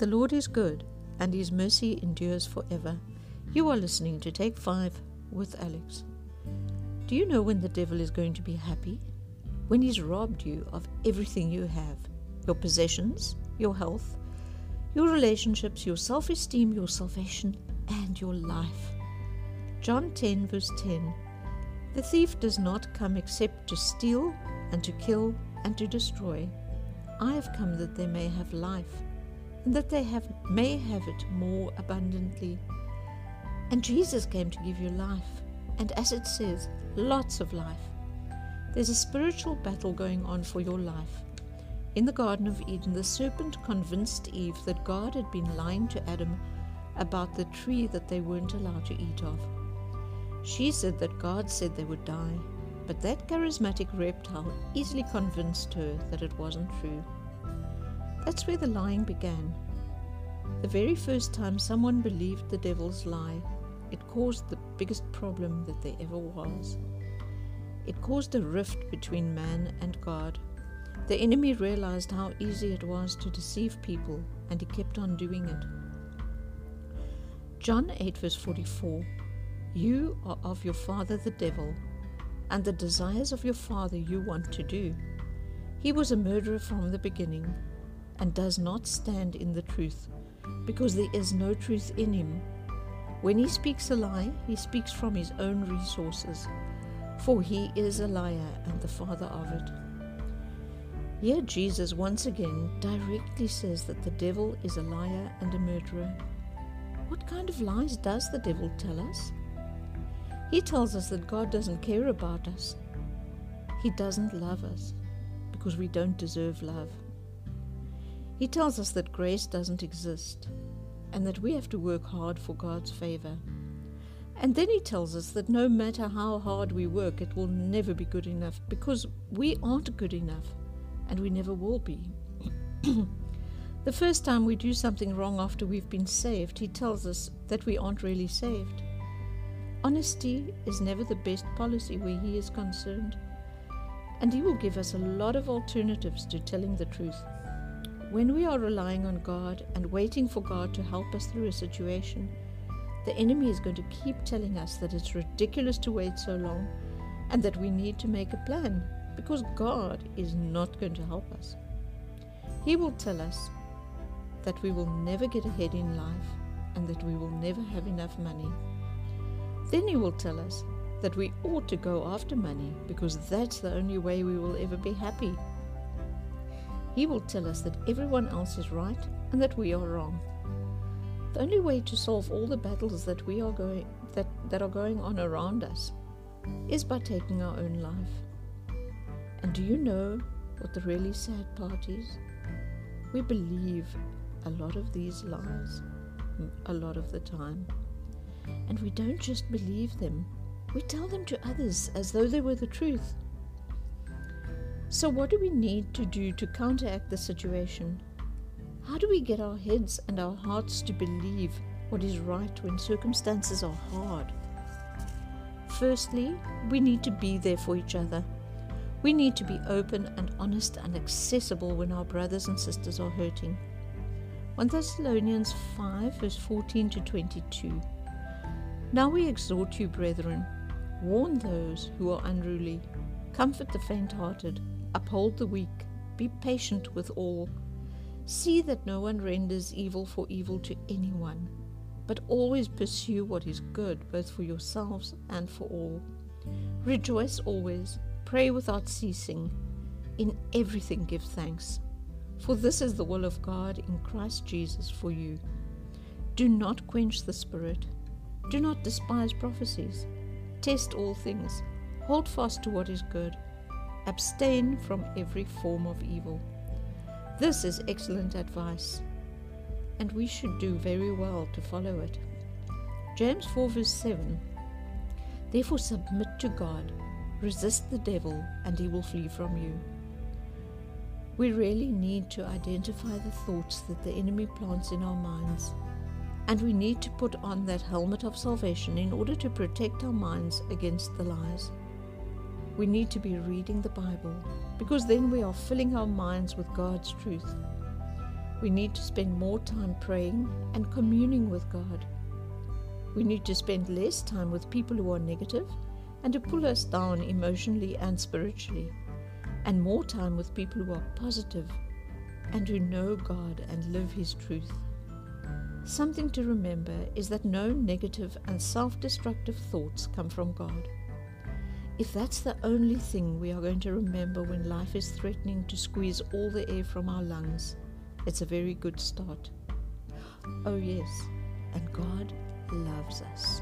The Lord is good, and his mercy endures forever. You are listening to Take 5 with Alex. Do you know when the devil is going to be happy? When he's robbed you of everything you have your possessions, your health, your relationships, your self esteem, your salvation, and your life. John 10, verse 10 The thief does not come except to steal, and to kill, and to destroy. I have come that they may have life, that they have, may have it more abundantly. And Jesus came to give you life, and as it says, lots of life. There's a spiritual battle going on for your life. In the Garden of Eden, the serpent convinced Eve that God had been lying to Adam about the tree that they weren't allowed to eat of. She said that God said they would die, but that charismatic reptile easily convinced her that it wasn't true. That's where the lying began. The very first time someone believed the devil's lie, it caused the biggest problem that there ever was. It caused a rift between man and God. The enemy realized how easy it was to deceive people, and he kept on doing it. John 8, verse 44 You are of your father the devil, and the desires of your father you want to do. He was a murderer from the beginning, and does not stand in the truth, because there is no truth in him. When he speaks a lie, he speaks from his own resources, for he is a liar and the father of it. Here, Jesus once again directly says that the devil is a liar and a murderer. What kind of lies does the devil tell us? He tells us that God doesn't care about us. He doesn't love us because we don't deserve love. He tells us that grace doesn't exist and that we have to work hard for God's favor. And then he tells us that no matter how hard we work, it will never be good enough because we aren't good enough and we never will be. The first time we do something wrong after we've been saved, he tells us that we aren't really saved. Honesty is never the best policy where he is concerned, and he will give us a lot of alternatives to telling the truth. When we are relying on God and waiting for God to help us through a situation, the enemy is going to keep telling us that it's ridiculous to wait so long and that we need to make a plan because God is not going to help us. He will tell us that we will never get ahead in life and that we will never have enough money. Then He will tell us that we ought to go after money because that's the only way we will ever be happy. He will tell us that everyone else is right and that we are wrong. The only way to solve all the battles that we are going that, that are going on around us is by taking our own life. And do you know what the really sad part is? We believe a lot of these lies a lot of the time. And we don't just believe them, we tell them to others as though they were the truth. So, what do we need to do to counteract the situation? How do we get our heads and our hearts to believe what is right when circumstances are hard? Firstly, we need to be there for each other. We need to be open and honest and accessible when our brothers and sisters are hurting. 1 Thessalonians 5, verse 14 to 22. Now we exhort you, brethren, warn those who are unruly, comfort the faint hearted, uphold the weak, be patient with all. See that no one renders evil for evil to anyone, but always pursue what is good, both for yourselves and for all. Rejoice always, pray without ceasing, in everything give thanks for this is the will of God in Christ Jesus for you. Do not quench the Spirit. Do not despise prophecies. Test all things. Hold fast to what is good. Abstain from every form of evil. This is excellent advice, and we should do very well to follow it. James 4, verse 7 Therefore submit to God, resist the devil, and he will flee from you. We really need to identify the thoughts that the enemy plants in our minds. And we need to put on that helmet of salvation in order to protect our minds against the lies. We need to be reading the Bible because then we are filling our minds with God's truth. We need to spend more time praying and communing with God. We need to spend less time with people who are negative and to pull us down emotionally and spiritually, and more time with people who are positive and who know God and live His truth. Something to remember is that no negative and self destructive thoughts come from God. If that's the only thing we are going to remember when life is threatening to squeeze all the air from our lungs, it's a very good start. Oh, yes, and God loves us.